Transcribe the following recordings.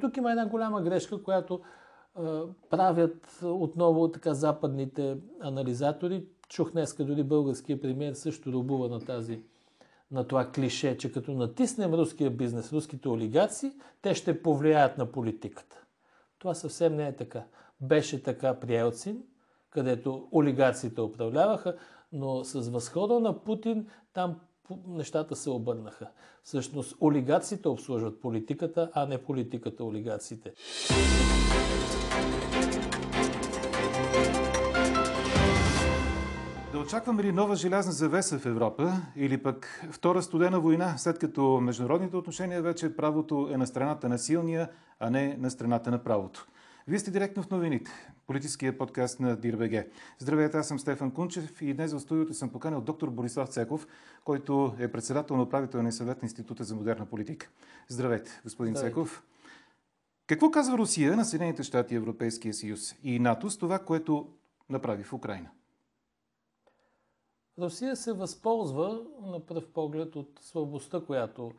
Тук има една голяма грешка, която правят отново така западните анализатори. Чух днеска дори българския премьер също рубува на тази на това клише, че като натиснем руския бизнес, руските олигарси, те ще повлияят на политиката. Това съвсем не е така. Беше така при Елцин, където олигарсите управляваха, но с възхода на Путин там нещата се обърнаха. Всъщност олигарците обслужват политиката, а не политиката олигарците. Да очакваме ли нова желязна завеса в Европа или пък втора студена война, след като международните отношения вече правото е на страната на силния, а не на страната на правото? Вие сте директно в новините, политическия подкаст на ДИРБГ. Здравейте, аз съм Стефан Кунчев и днес в студиото съм поканил доктор Борислав Цеков, който е председател на управителния съвет на Института за модерна политика. Здравейте, господин Здравейте. Цеков. Какво казва Русия на Съединените щати, Европейския съюз и НАТО с това, което направи в Украина? Русия се възползва на пръв поглед от слабостта, която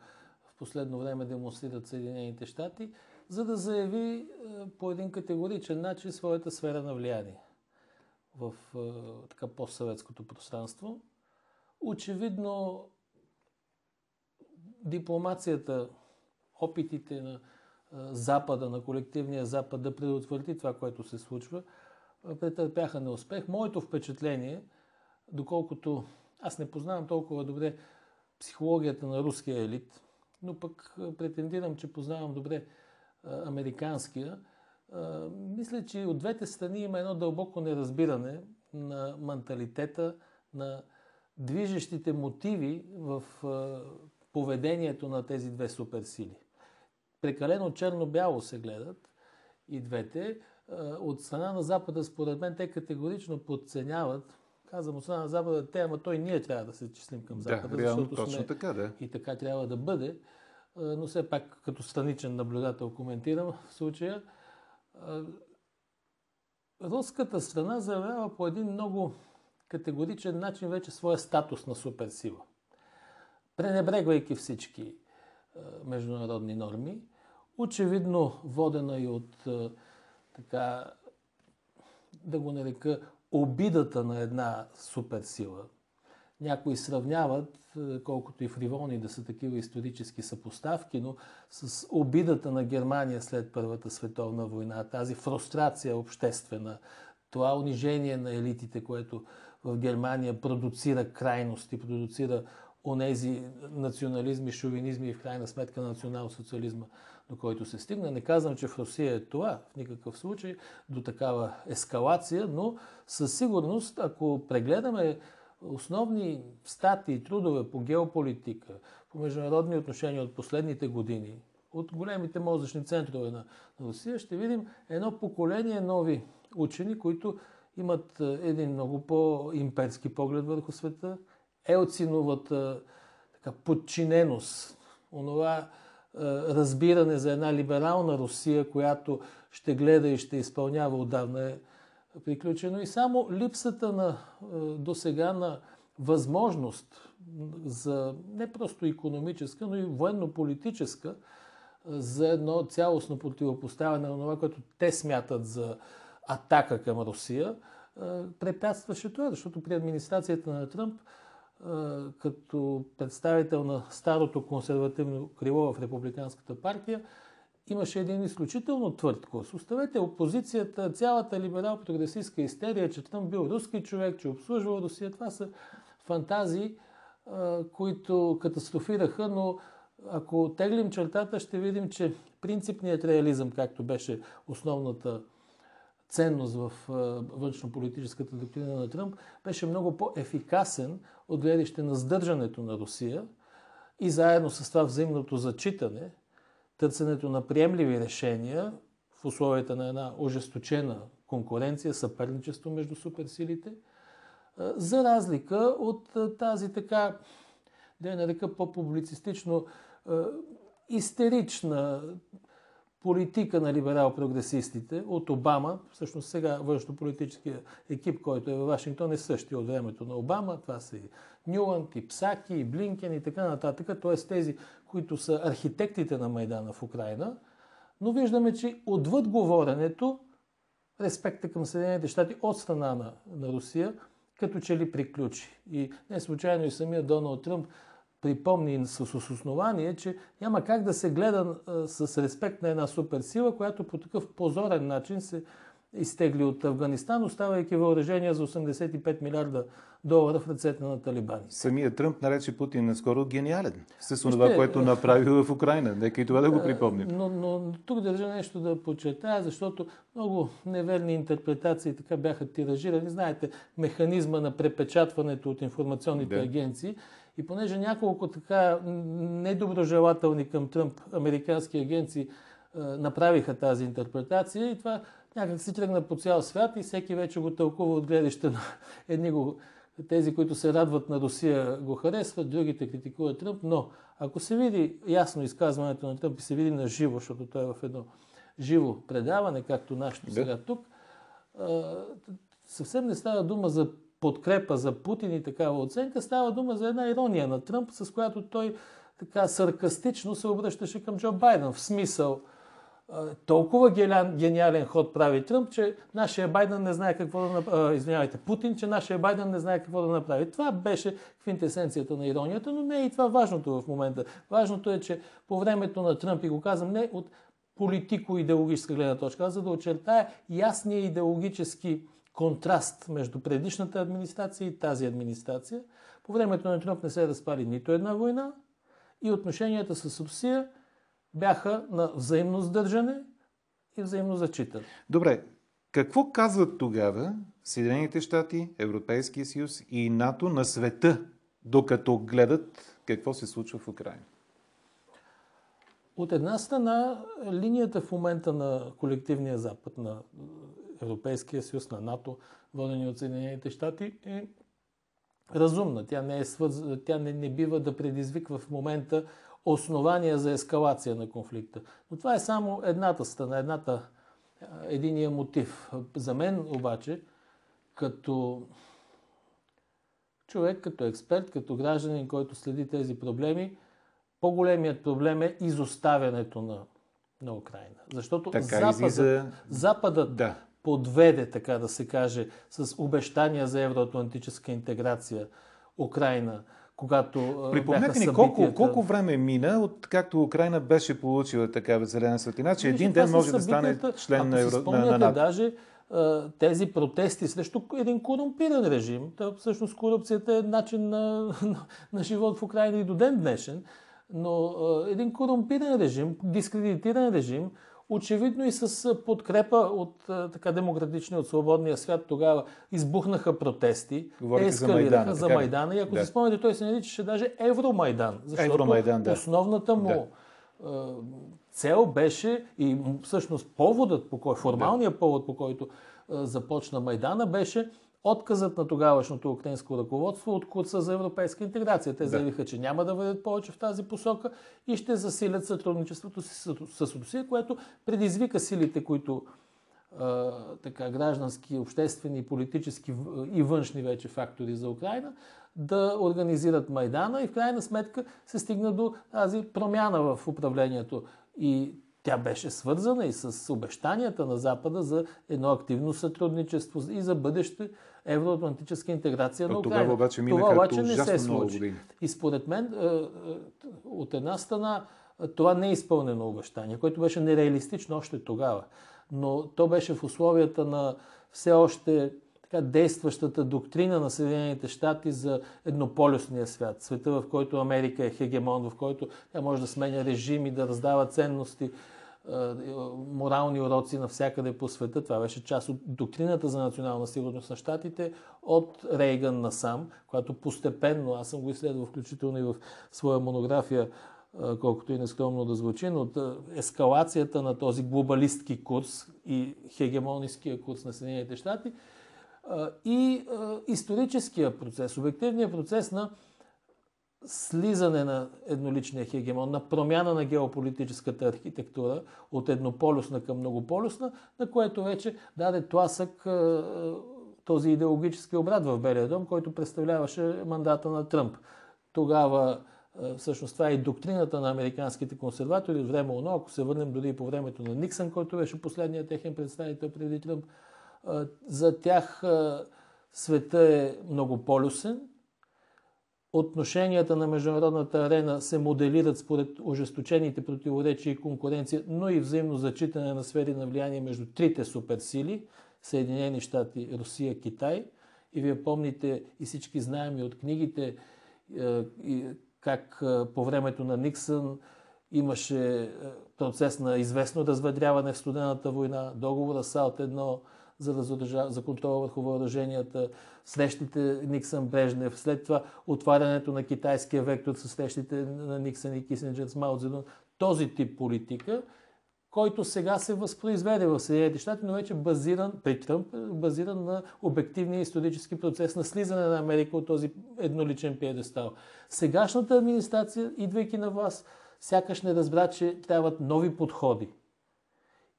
в последно време демонстрират Съединените щати, за да заяви е, по един категоричен начин своята сфера на влияние в е, така постсъветското пространство. Очевидно, дипломацията, опитите на е, Запада, на колективния Запад да предотврати това, което се случва, претърпяха неуспех. Моето впечатление – доколкото аз не познавам толкова добре психологията на руския елит, но пък претендирам, че познавам добре американския, мисля, че от двете страни има едно дълбоко неразбиране на менталитета, на движещите мотиви в поведението на тези две суперсили. Прекалено черно-бяло се гледат и двете. От страна на Запада, според мен, те категорично подценяват казвам от страна на Запада, те, ама той ние трябва да се числим към Запада. Да, реално, точно сме, така, да. И така трябва да бъде. Но все пак, като страничен наблюдател коментирам в случая, руската страна заявява по един много категоричен начин вече своя статус на суперсила. Пренебрегвайки всички международни норми, очевидно водена и от така, да го нарека, обидата на една суперсила. Някои сравняват, е, колкото и фриволни да са такива исторически съпоставки, но с обидата на Германия след Първата световна война, тази фрустрация обществена, това унижение на елитите, което в Германия продуцира крайности, продуцира онези национализми, шовинизми и в крайна сметка национал-социализма до който се стигна. Не казвам, че в Русия е това в никакъв случай, до такава ескалация, но със сигурност, ако прегледаме основни статии и трудове по геополитика, по международни отношения от последните години, от големите мозъчни центрове на Русия, ще видим едно поколение нови учени, които имат е, един много по-имперски поглед върху света, елциновата така, подчиненост, онова е, разбиране за една либерална Русия, която ще гледа и ще изпълнява отдавна е приключено. И само липсата на е, до сега на възможност за не просто економическа, но и военно-политическа за едно цялостно противопоставяне на това, което те смятат за атака към Русия, е, препятстваше това, защото при администрацията на Тръмп като представител на старото консервативно крило в Републиканската партия, имаше един изключително твърд курс. Оставете опозицията, цялата либерал-прогресистска истерия, че там бил руски човек, че обслужвал Русия. Това са фантазии, които катастрофираха, но ако теглим чертата, ще видим, че принципният реализъм, както беше основната ценност в външно-политическата доктрина на Тръмп, беше много по-ефикасен от гледаще на сдържането на Русия и заедно с това взаимното зачитане, търсенето на приемливи решения в условията на една ожесточена конкуренция, съперничество между суперсилите, за разлика от тази така, да я нарека по-публицистично, истерична, политика на либерал-прогресистите от Обама, всъщност сега външно-политическия екип, който е във Вашингтон е същия от времето на Обама, това са и Нюланд, и Псаки, и Блинкен и така нататък, т.е. тези, които са архитектите на Майдана в Украина, но виждаме, че отвъд говоренето, респекта към Съединените щати от страна на, на Русия, като че ли приключи. И не случайно и самия Доналд Тръмп припомни с основание, че няма как да се гледа с респект на една суперсила, която по такъв позорен начин се изтегли от Афганистан, оставайки въоръжение за 85 милиарда долара в ръцете на талибани. Самият Тръмп нарече Путин наскоро гениален с това, което направи в Украина. Нека и това да го припомним. Но, но тук държа нещо да подчертая, защото много неверни интерпретации така бяха тиражирани. Знаете, механизма на препечатването от информационните да. агенции. И понеже няколко така недоброжелателни към Тръмп американски агенции направиха тази интерпретация и това някак си тръгна по цял свят и всеки вече го тълкува от гледаще на едни го, тези, които се радват на Русия, го харесват, другите критикуват Тръмп, но ако се види ясно изказването на Тръмп и се види на живо, защото той е в едно живо предаване, както нашето да. сега тук, съвсем не става дума за подкрепа за Путин и такава оценка, става дума за една ирония на Тръмп, с която той така саркастично се обръщаше към Джо Байден. В смисъл, толкова гениален ход прави Тръмп, че нашия Байден не знае какво да направи. Извинявайте, Путин, че нашия Байден не знае какво да направи. Това беше квинтесенцията на иронията, но не е и това важното в момента. Важното е, че по времето на Тръмп, и го казвам не от политико-идеологическа гледна точка, а за да очертая ясния идеологически контраст между предишната администрация и тази администрация. По времето на Тръмп не се разпали нито една война и отношенията с Русия бяха на взаимно сдържане и взаимно зачитане. Добре, какво казват тогава Съединените щати, Европейския съюз и НАТО на света, докато гледат какво се случва в Украина? От една страна, линията в момента на колективния Запад, на Европейския съюз, на НАТО, водени от Съединените щати, е разумна. Тя не, е свърз... Тя не, не бива да предизвиква в момента основания за ескалация на конфликта. Но това е само едната страна, едната, единия мотив. За мен обаче, като човек, като експерт, като гражданин, който следи тези проблеми, по-големият проблем е изоставянето на, на Украина. Защото така Западът, излиза... Западът да. Подведе, така да се каже, с обещания за евроатлантическа интеграция Украина когато Припомнете ни колко, колко време мина, от както Украина беше получила такава зелена светлина, че един ден може да стане член на, Евро... на, на НАТО. даже тези протести срещу един корумпиран режим, то всъщност корупцията е начин на, на, на живот в Украина и до ден днешен, но един корумпиран режим, дискредитиран режим, Очевидно и с подкрепа от така демократичния, от свободния свят тогава избухнаха протести, Говорите ескалираха за Майдана. За Майдана и ако да. си спомняте, той се наричаше даже Евромайдан. Защото Евромайдан, да. основната му да. цел беше и всъщност поводът, по кой, формалният да. повод, по който започна Майдана, беше отказът на тогавашното украинско ръководство от курса за европейска интеграция. Те да. заявиха, че няма да вървят повече в тази посока и ще засилят сътрудничеството си с, с Русия, което предизвика силите, които а, така, граждански, обществени, политически и външни вече фактори за Украина, да организират Майдана и в крайна сметка се стигна до тази промяна в управлението. И тя беше свързана и с обещанията на Запада за едно активно сътрудничество и за бъдеще евроатлантическа интеграция на Украина. Това обаче, това обаче не се случи. И според мен, е, е, от една страна, това не е изпълнено обещание, което беше нереалистично още тогава. Но то беше в условията на все още така, действащата доктрина на Съединените щати за еднополюсния свят. Света, в който Америка е хегемон, в който тя може да сменя режими, да раздава ценности, морални уроци навсякъде по света. Това беше част от доктрината за национална сигурност на щатите от Рейган насам, която постепенно, аз съм го изследвал включително и в своя монография, колкото и нескромно да звучи, но ескалацията на този глобалистки курс и хегемониския курс на Съединените щати и историческия процес, обективния процес на слизане на едноличния хегемон, на промяна на геополитическата архитектура от еднополюсна към многополюсна, на което вече даде тласък този идеологически обрат в Белия дом, който представляваше мандата на Тръмп. Тогава Всъщност това е и доктрината на американските консерватори от време оно, ако се върнем дори по времето на Никсън, който беше последният техен представител преди Тръмп. За тях света е много полюсен. Отношенията на международната арена се моделират според ожесточените противоречия и конкуренция, но и взаимно зачитане на сфери на влияние между трите суперсили Съединени щати, Русия, Китай. И вие помните и всички знаем и от книгите как по времето на Никсън имаше процес на известно разведряване в студената война, договора САЛТ 1 за, разоръжа... за контрола върху въоръженията, срещите Никсън Брежнев, след това отварянето на китайския вектор с срещите на Никсън и Кисенджер с Мао Цзедун. Този тип политика, който сега се възпроизведе в Съединените щати, но вече базиран, при Тръмп, базиран на обективния исторически процес на слизане на Америка от този едноличен пиедестал. Сегашната администрация, идвайки на власт, сякаш не разбра, че трябват нови подходи.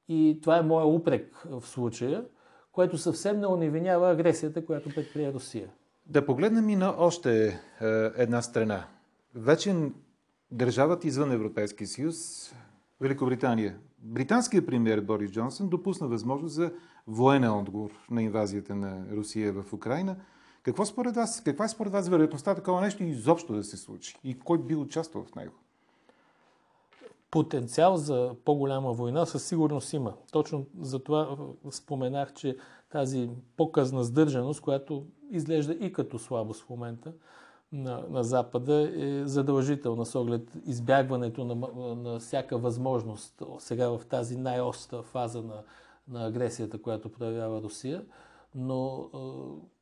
И това е моя упрек в случая – което съвсем не уневинява агресията, която предприе Русия. Да погледнем и на още е, една страна. Вече държавата извън Европейския съюз, Великобритания. Британският премьер Борис Джонсън допусна възможност за военен отговор на инвазията на Русия в Украина. Какво според вас, каква е според вас вероятността такова нещо изобщо да се случи? И кой би участвал в него? Потенциал за по-голяма война със сигурност има. Точно за това споменах, че тази по-късна сдържаност, която изглежда и като слабост в момента на, на Запада, е задължителна с оглед избягването на, на всяка възможност сега в тази най-остра фаза на, на агресията, която проявява Русия. Но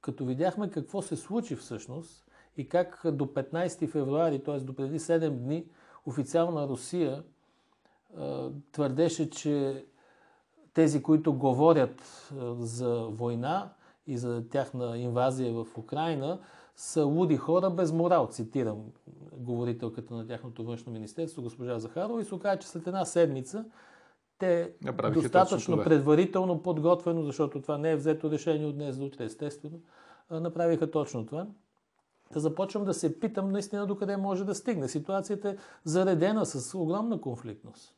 като видяхме какво се случи всъщност и как до 15 февруари, т.е. до преди 7 дни, официална Русия твърдеше, че тези, които говорят за война и за тяхна инвазия в Украина, са луди хора без морал, цитирам говорителката на тяхното външно министерство, госпожа Захарова, и се оказа, че след една седмица те Направиха достатъчно предварително подготвено, защото това не е взето решение от днес до утре, естествено, направиха точно това. Да започвам да се питам наистина докъде може да стигне. Ситуацията е заредена с огромна конфликтност.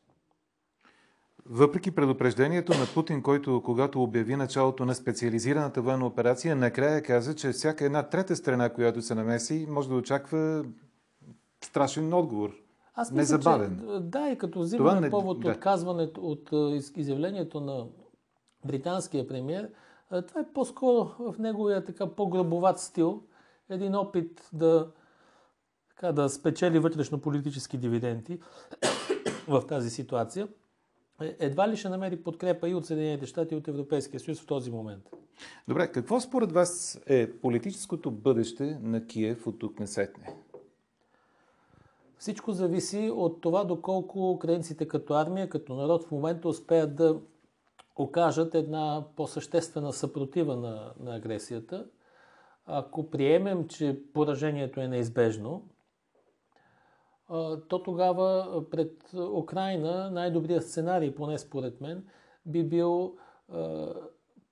Въпреки предупреждението на Путин, който когато обяви началото на специализираната военна операция, накрая каза, че всяка една трета страна, която се намеси, може да очаква страшен отговор. Аз мисля, Незабавен. Че, да, и като взимаме не... повод да. от казването, от изявлението на британския премьер, това е по-скоро в неговия така по-грабоват стил, един опит да, така, да спечели вътрешно-политически дивиденти в тази ситуация – е, едва ли ще намери подкрепа и от Съединените щати, и от Европейския съюз в този момент. Добре, какво според вас е политическото бъдеще на Киев от тук на сетне? Всичко зависи от това доколко украинците като армия, като народ в момента успеят да окажат една по-съществена съпротива на, на агресията. Ако приемем, че поражението е неизбежно, то тогава пред Украина най-добрият сценарий, поне според мен, би бил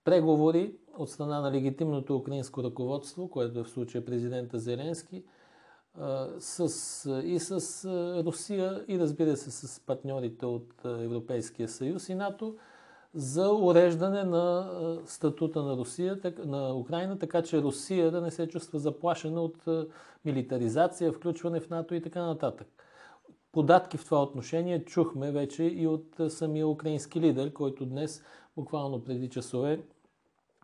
преговори от страна на легитимното украинско ръководство, което е в случая президента Зеленски, с, и с Русия, и разбира се с партньорите от Европейския съюз и НАТО, за уреждане на статута на Русия, на Украина, така че Русия да не се чувства заплашена от милитаризация, включване в НАТО и така нататък. Податки в това отношение чухме вече и от самия украински лидер, който днес, буквално преди часове,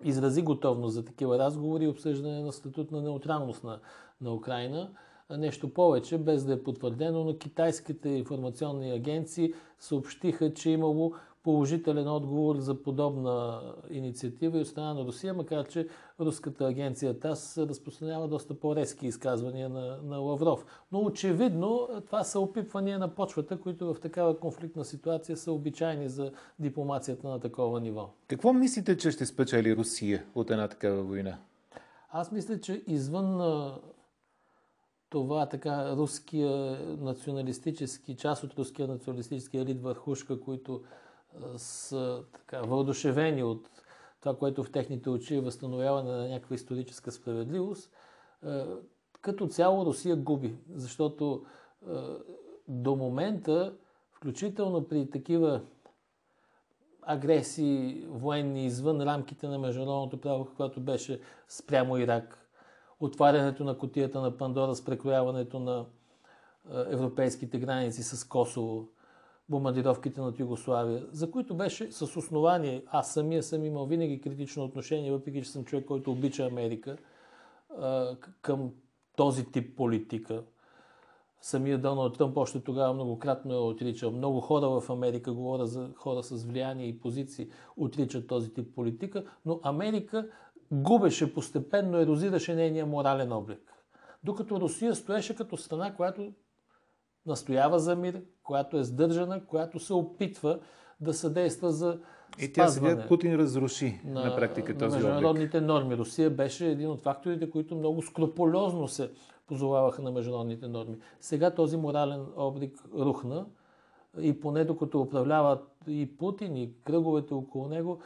изрази готовност за такива разговори и обсъждане на статут на неутралност на, на Украина. Нещо повече, без да е потвърдено, но китайските информационни агенции съобщиха, че имало положителен отговор за подобна инициатива и от страна на Русия, макар че руската агенция ТАС разпространява доста по-резки изказвания на, на Лавров. Но очевидно това са опипвания на почвата, които в такава конфликтна ситуация са обичайни за дипломацията на такова ниво. Какво мислите, че ще спечели Русия от една такава война? Аз мисля, че извън това така руския националистически, част от руския националистически елит върхушка, които са така, въодушевени от това, което в техните очи е възстановяване на някаква историческа справедливост, като цяло Русия губи, защото до момента, включително при такива агресии военни извън рамките на международното право, каквато беше спрямо Ирак, отварянето на котията на Пандора с прекрояването на европейските граници с Косово, бомбардировките над Югославия, за които беше с основание, аз самия съм имал винаги критично отношение, въпреки че съм човек, който обича Америка, към този тип политика. Самия Доналд Тръмп още тогава многократно е отричал. Много хора в Америка, говоря за хора с влияние и позиции, отричат този тип политика, но Америка губеше постепенно, ерозираше нейния морален облик. Докато Русия стоеше като страна, която настоява за мир, която е сдържана, която се опитва да съдейства за и тя сега Путин разруши на, на практика този на международните облик. норми. Русия беше един от факторите, които много скрупулезно се позоваваха на международните норми. Сега този морален облик рухна и поне докато управляват и Путин, и кръговете около него,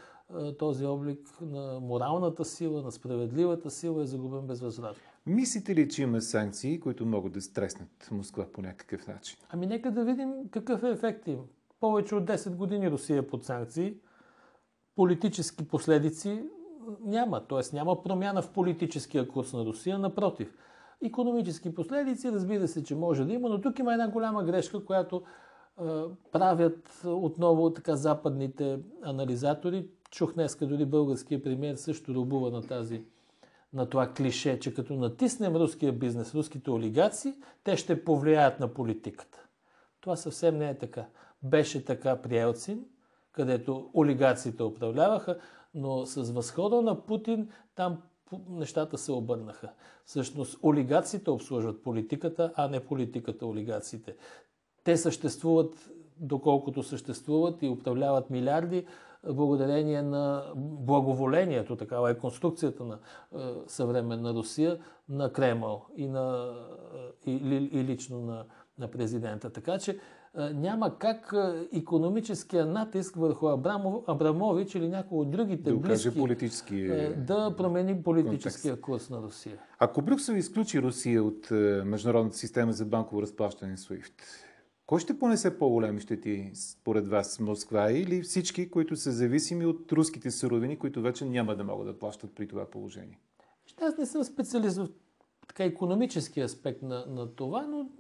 този облик на моралната сила, на справедливата сила е загубен безвъзвратно. Мислите ли, че има санкции, които могат да стреснат Москва по някакъв начин? Ами нека да видим какъв е ефект им. Повече от 10 години Русия е под санкции. Политически последици няма. Т.е. няма промяна в политическия курс на Русия. Напротив, економически последици, разбира се, че може да има, но тук има една голяма грешка, която е, правят отново така западните анализатори. Чух днеска дори българския премьер също рубува на тази на това клише, че като натиснем руския бизнес, руските олигаци, те ще повлияят на политиката. Това съвсем не е така. Беше така при Елцин, където олигациите управляваха, но с възхода на Путин там нещата се обърнаха. Всъщност, олигациите обслужват политиката, а не политиката олигациите. Те съществуват доколкото съществуват и управляват милиарди, благодарение на благоволението, такава е конструкцията на е, съвременна Русия, на Кремъл и, на, е, и, и лично на, на президента. Така че е, няма как економическия натиск върху Абрамов, Абрамович или някои от другите да близки политически да промени политическия контекст. курс на Русия. Ако Брюксел изключи Русия от международната система за банково разплащане SWIFT, кой ще понесе по-големи щети според вас? Москва или всички, които са зависими от руските суровини, които вече няма да могат да плащат при това положение? Аз не съм специалист в така економически аспект на, на това, но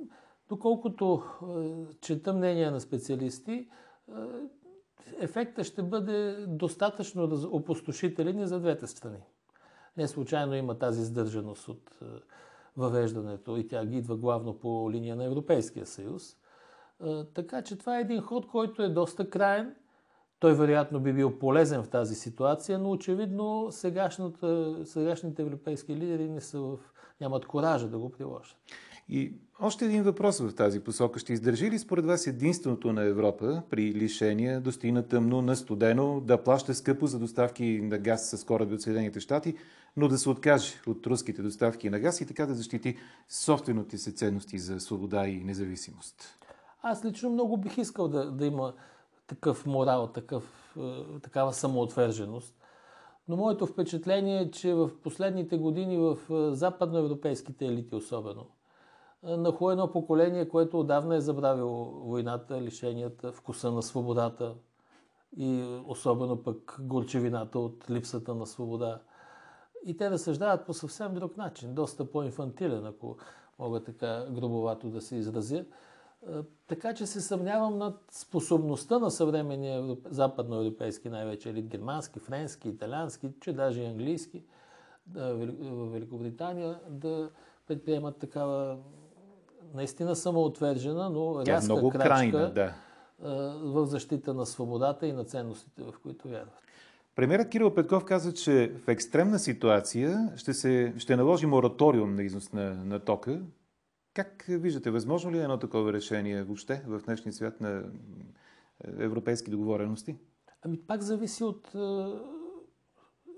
доколкото е, чета мнения на специалисти, е, ефектът ще бъде достатъчно опустошителен и за двете страни. Не случайно има тази сдържаност от е, въвеждането и тя ги идва главно по линия на Европейския съюз – така че това е един ход, който е доста краен. Той вероятно би бил полезен в тази ситуация, но очевидно сегашните европейски лидери не са в, нямат коража да го приложат. И още един въпрос в тази посока. Ще издържи ли според вас единственото на Европа при лишения, достигна тъмно, на студено, да плаща скъпо за доставки на газ с кораби от Съединените щати, но да се откаже от руските доставки на газ и така да защити собствените си ценности за свобода и независимост? Аз лично много бих искал да, да има такъв морал, такъв, е, такава самоотверженост. Но моето впечатление е, че в последните години в е, западноевропейските елити особено, е, нахло едно поколение, което отдавна е забравило войната, лишенията, вкуса на свободата и особено пък горчевината от липсата на свобода. И те разсъждават по съвсем друг начин, доста по-инфантилен, ако мога така грубовато да се изразя. Е, така че се съмнявам над способността на съвременния западноевропейски, най-вече елит, германски, френски, италиански, че даже и английски, в Великобритания, да предприемат такава наистина самоотвержена, но Тя е рязка много крачка крайна, да. в защита на свободата и на ценностите, в които вярват. Премьерът Кирил Петков каза, че в екстремна ситуация ще, се, ще наложи мораториум на износ на, на тока, как виждате, възможно ли е едно такова решение въобще в днешния свят на европейски договорености? Ами пак зависи от е,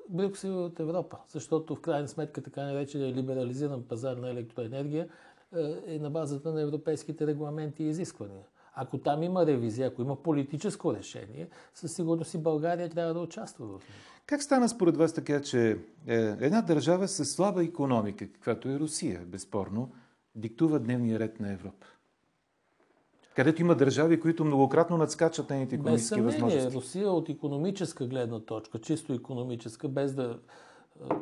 Брюксел от Европа, защото в крайна сметка така наречения либерализиран пазар на електроенергия е, е на базата на европейските регламенти и изисквания. Ако там има ревизия, ако има политическо решение, със сигурност и България трябва да участва в него. Как стана според вас така, че е, една държава с слаба економика, каквато е Русия, безспорно, диктува дневния ред на Европа? където има държави, които многократно надскачат нейните економически възможности. Русия от економическа гледна точка, чисто економическа, без да,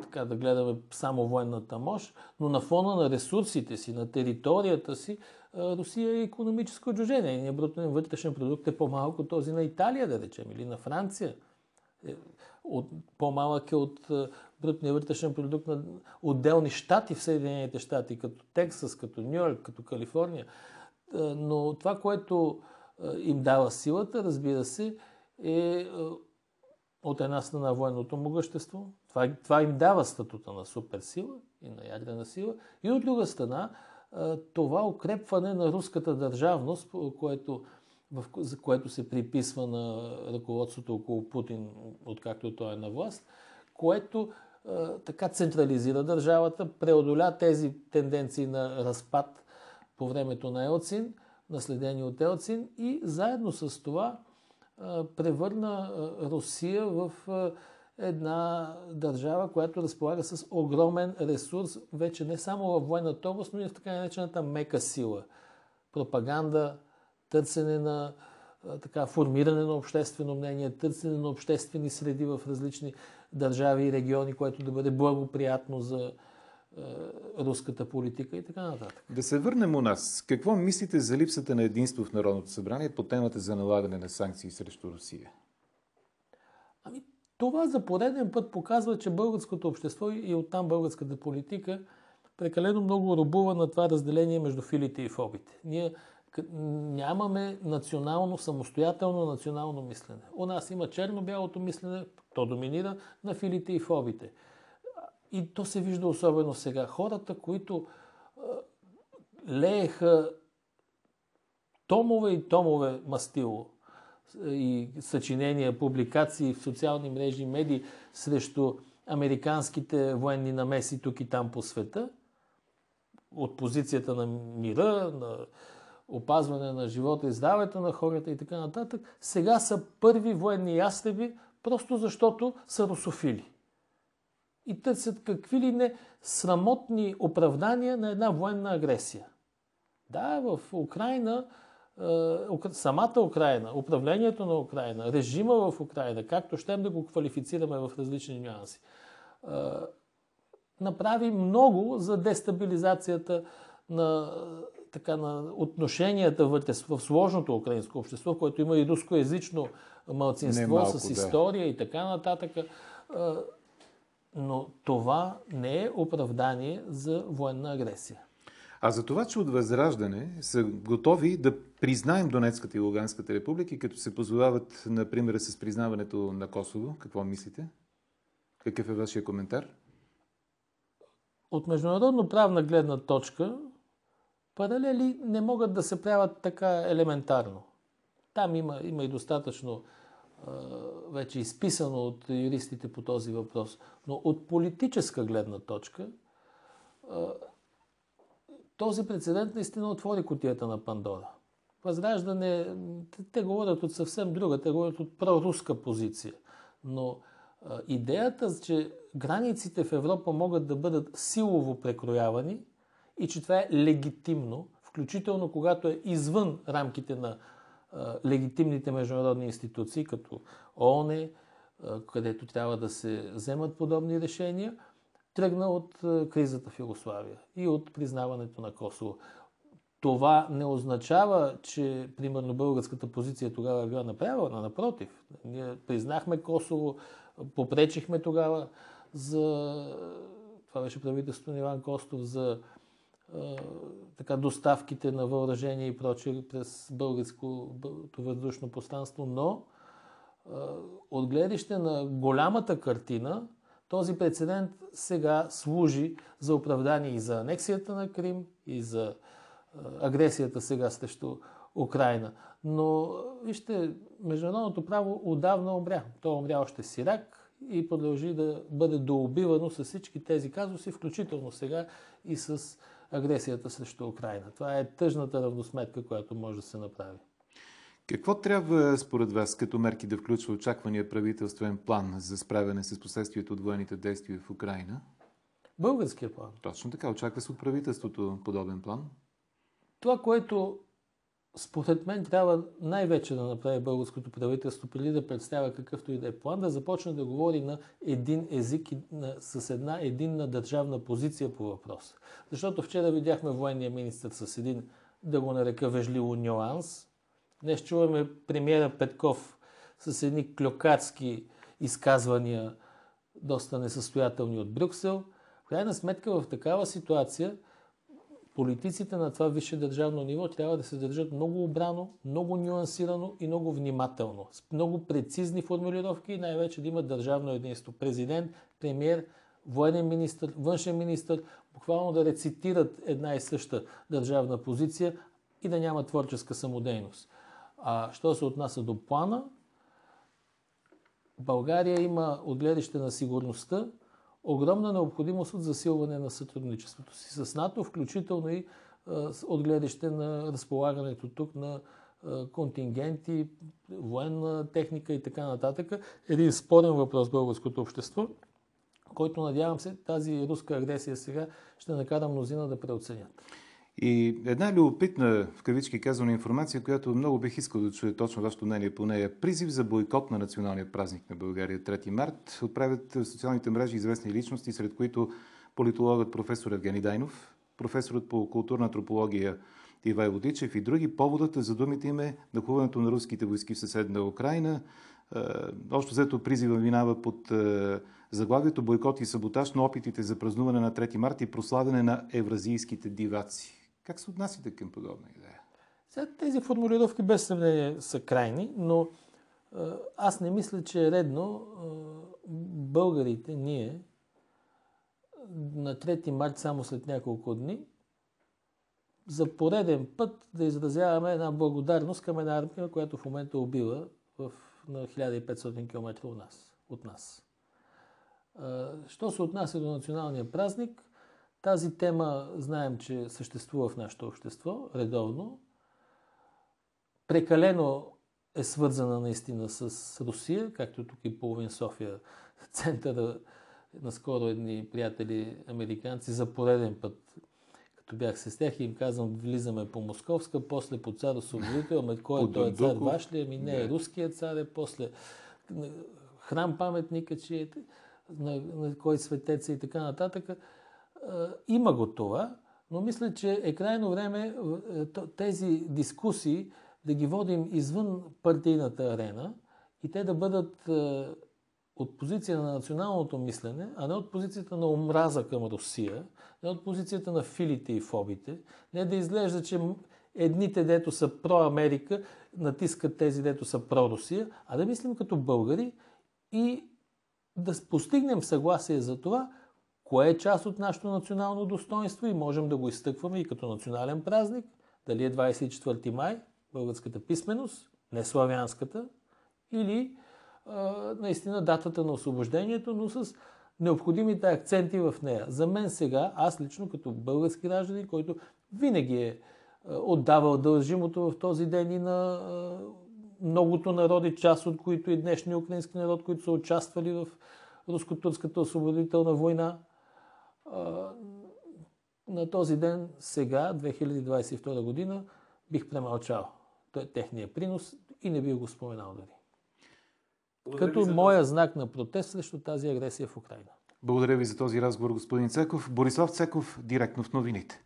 така, да гледаме само военната мощ, но на фона на ресурсите си, на територията си, Русия е економическо движение. Нейният брутен вътрешен продукт е по-малко този на Италия, да речем, или на Франция. Е, От, по-малък е от брутния вътрешен продукт на отделни щати в Съединените щати, като Тексас, като Нью Йорк, като Калифорния. А, Но това, което а, им дава силата, разбира се, е а, от една страна военното могъщество. Това, това им дава статута на суперсила и на ядрена сила. И от друга страна, това укрепване на руската държавност, което, в, за което се приписва на ръководството около Путин, откакто той е на власт, което така централизира държавата, преодоля тези тенденции на разпад по времето на Елцин, наследени от Елцин и заедно с това превърна Русия в една държава, която разполага с огромен ресурс, вече не само във военната област, но и в така наречената мека сила. Пропаганда, търсене на така, формиране на обществено мнение, търсене на обществени среди в различни държави и региони, което да бъде благоприятно за а, руската политика и така нататък. Да се върнем у нас. Какво мислите за липсата на единство в Народното събрание по темата за налагане на санкции срещу Русия? Ами, това за пореден път показва, че българското общество и оттам българската политика прекалено много рубува на това разделение между филите и фобите. Ние нямаме национално, самостоятелно национално мислене. У нас има черно-бялото мислене, то доминира на филите и фобите. И то се вижда особено сега. Хората, които лееха томове и томове мастило и съчинения, публикации в социални мрежи, медии срещу американските военни намеси тук и там по света, от позицията на мира, на опазване на живота и здравето на хората и така нататък, сега са първи военни ястреби, просто защото са русофили. И търсят какви ли не срамотни оправдания на една военна агресия. Да, в Украина, е, самата Украина, управлението на Украина, режима в Украина, както щем да го квалифицираме в различни нюанси, е, направи много за дестабилизацията на, така, на отношенията вътре в сложното украинско общество, което има и рускоязично малцинство Немалко, с да. история и така нататък. Но това не е оправдание за военна агресия. А за това, че от Възраждане са готови да признаем Донецката и Луганската републики, като се позовават, например, с признаването на Косово, какво мислите? Какъв е вашия коментар? От международно правна гледна точка, паралели не могат да се правят така елементарно. Там има, има и достатъчно а, вече изписано от юристите по този въпрос. Но от политическа гледна точка, а, този прецедент наистина отвори котията на Пандора. Възраждане, те, те говорят от съвсем друга, те говорят от проруска позиция. Но а, идеята, че границите в Европа могат да бъдат силово прекроявани и че това е легитимно, включително когато е извън рамките на легитимните международни институции, като ООН, а, където трябва да се вземат подобни решения, тръгна от кризата в Югославия и от признаването на Косово. Това не означава, че, примерно, българската позиция тогава е била направена. Напротив, ние признахме Косово, попречихме тогава за... Това беше правителството на Иван Костов за е, така, доставките на въоръжение и прочее през българското въздушно пространство, но от гледаще на голямата картина, този прецедент сега служи за оправдание и за анексията на Крим, и за агресията сега срещу Украина. Но, вижте, международното право отдавна умря. То умря още с и продължи да бъде доубивано с всички тези казуси, включително сега и с агресията срещу Украина. Това е тъжната равносметка, която може да се направи. Какво трябва според вас като мерки да включва очаквания правителствен план за справяне с последствието от военните действия в Украина? Българския план. Точно така. Очаква се от правителството подобен план. Това, което според мен трябва най-вече да направи българското правителство, преди да представя какъвто и да е план, да започне да говори на един език и на, с една единна държавна позиция по въпроса. Защото вчера видяхме военния министр с един, да го нарека вежливо, нюанс. Днес чуваме премиера Петков с едни клюкарски изказвания, доста несъстоятелни от Брюксел. В крайна сметка в такава ситуация – политиците на това висше държавно ниво трябва да се държат много обрано, много нюансирано и много внимателно. С много прецизни формулировки и най-вече да имат държавно единство. Президент, премьер, военен министр, външен министр, буквално да рецитират една и съща държавна позиция и да няма творческа самодейност. А що се отнася до плана, България има от гледаще на сигурността огромна необходимост от засилване на сътрудничеството си с НАТО, включително и от гледаще на разполагането тук на контингенти, военна техника и така нататък. Един спорен въпрос в българското общество, който надявам се тази руска агресия сега ще накара мнозина да преоценят. И една любопитна, в кавички казвана информация, която много бих искал да чуя точно вашето мнение по нея. Призив за бойкот на националния празник на България 3 март отправят в социалните мрежи известни личности, сред които политологът професор Евгений Дайнов, професорът по културна антропология Ивай Водичев и други. Поводът за думите им е нахуването на руските войски в съседна Украина. Е, общо взето призива минава под е, заглавието бойкот и саботаж на опитите за празнуване на 3 марта и прославяне на евразийските диваци. Как се отнасяте към подобна идея? Сега, тези формулировки без съмнение са крайни, но аз не мисля, че е редно българите, ние, на 3 март, само след няколко дни, за пореден път да изразяваме една благодарност към една армия, която в момента убива в, на 1500 км от нас. От нас. Що се отнася до националния празник, тази тема знаем, че съществува в нашето общество редовно. Прекалено е свързана наистина с Русия, както тук и половин София, центъра, наскоро едни приятели американци за пореден път, като бях с тях и им казвам, влизаме по Московска, после по цар Освободител, ами кой е той е цар ваш ли? Ами не е руският цар, е после храм паметника, че е, на, на кой светец е и така нататък. Има го това, но мисля, че е крайно време е, тези дискусии да ги водим извън партийната арена и те да бъдат е, от позиция на националното мислене, а не от позицията на омраза към Русия, не от позицията на филите и фобите, не да изглежда, че едните, дето са про-Америка, натискат тези, дето са про-Русия, а да мислим като българи и да постигнем съгласие за това, кое е част от нашето национално достоинство и можем да го изтъкваме и като национален празник, дали е 24 май, българската писменост, не славянската, или а, наистина датата на освобождението, но с необходимите акценти в нея. За мен сега, аз лично като български гражданин, който винаги е отдавал дължимото в този ден и на многото народи, част от които и днешния украински народ, които са участвали в руско-турската освободителна война, на този ден, сега, 2022 година, бих премълчал техния принос и не бих го споменал дори. Благодаря като моя знак на протест срещу тази агресия в Украина. Благодаря ви за този разговор, господин Цеков. Борислав Цеков, директно в новините.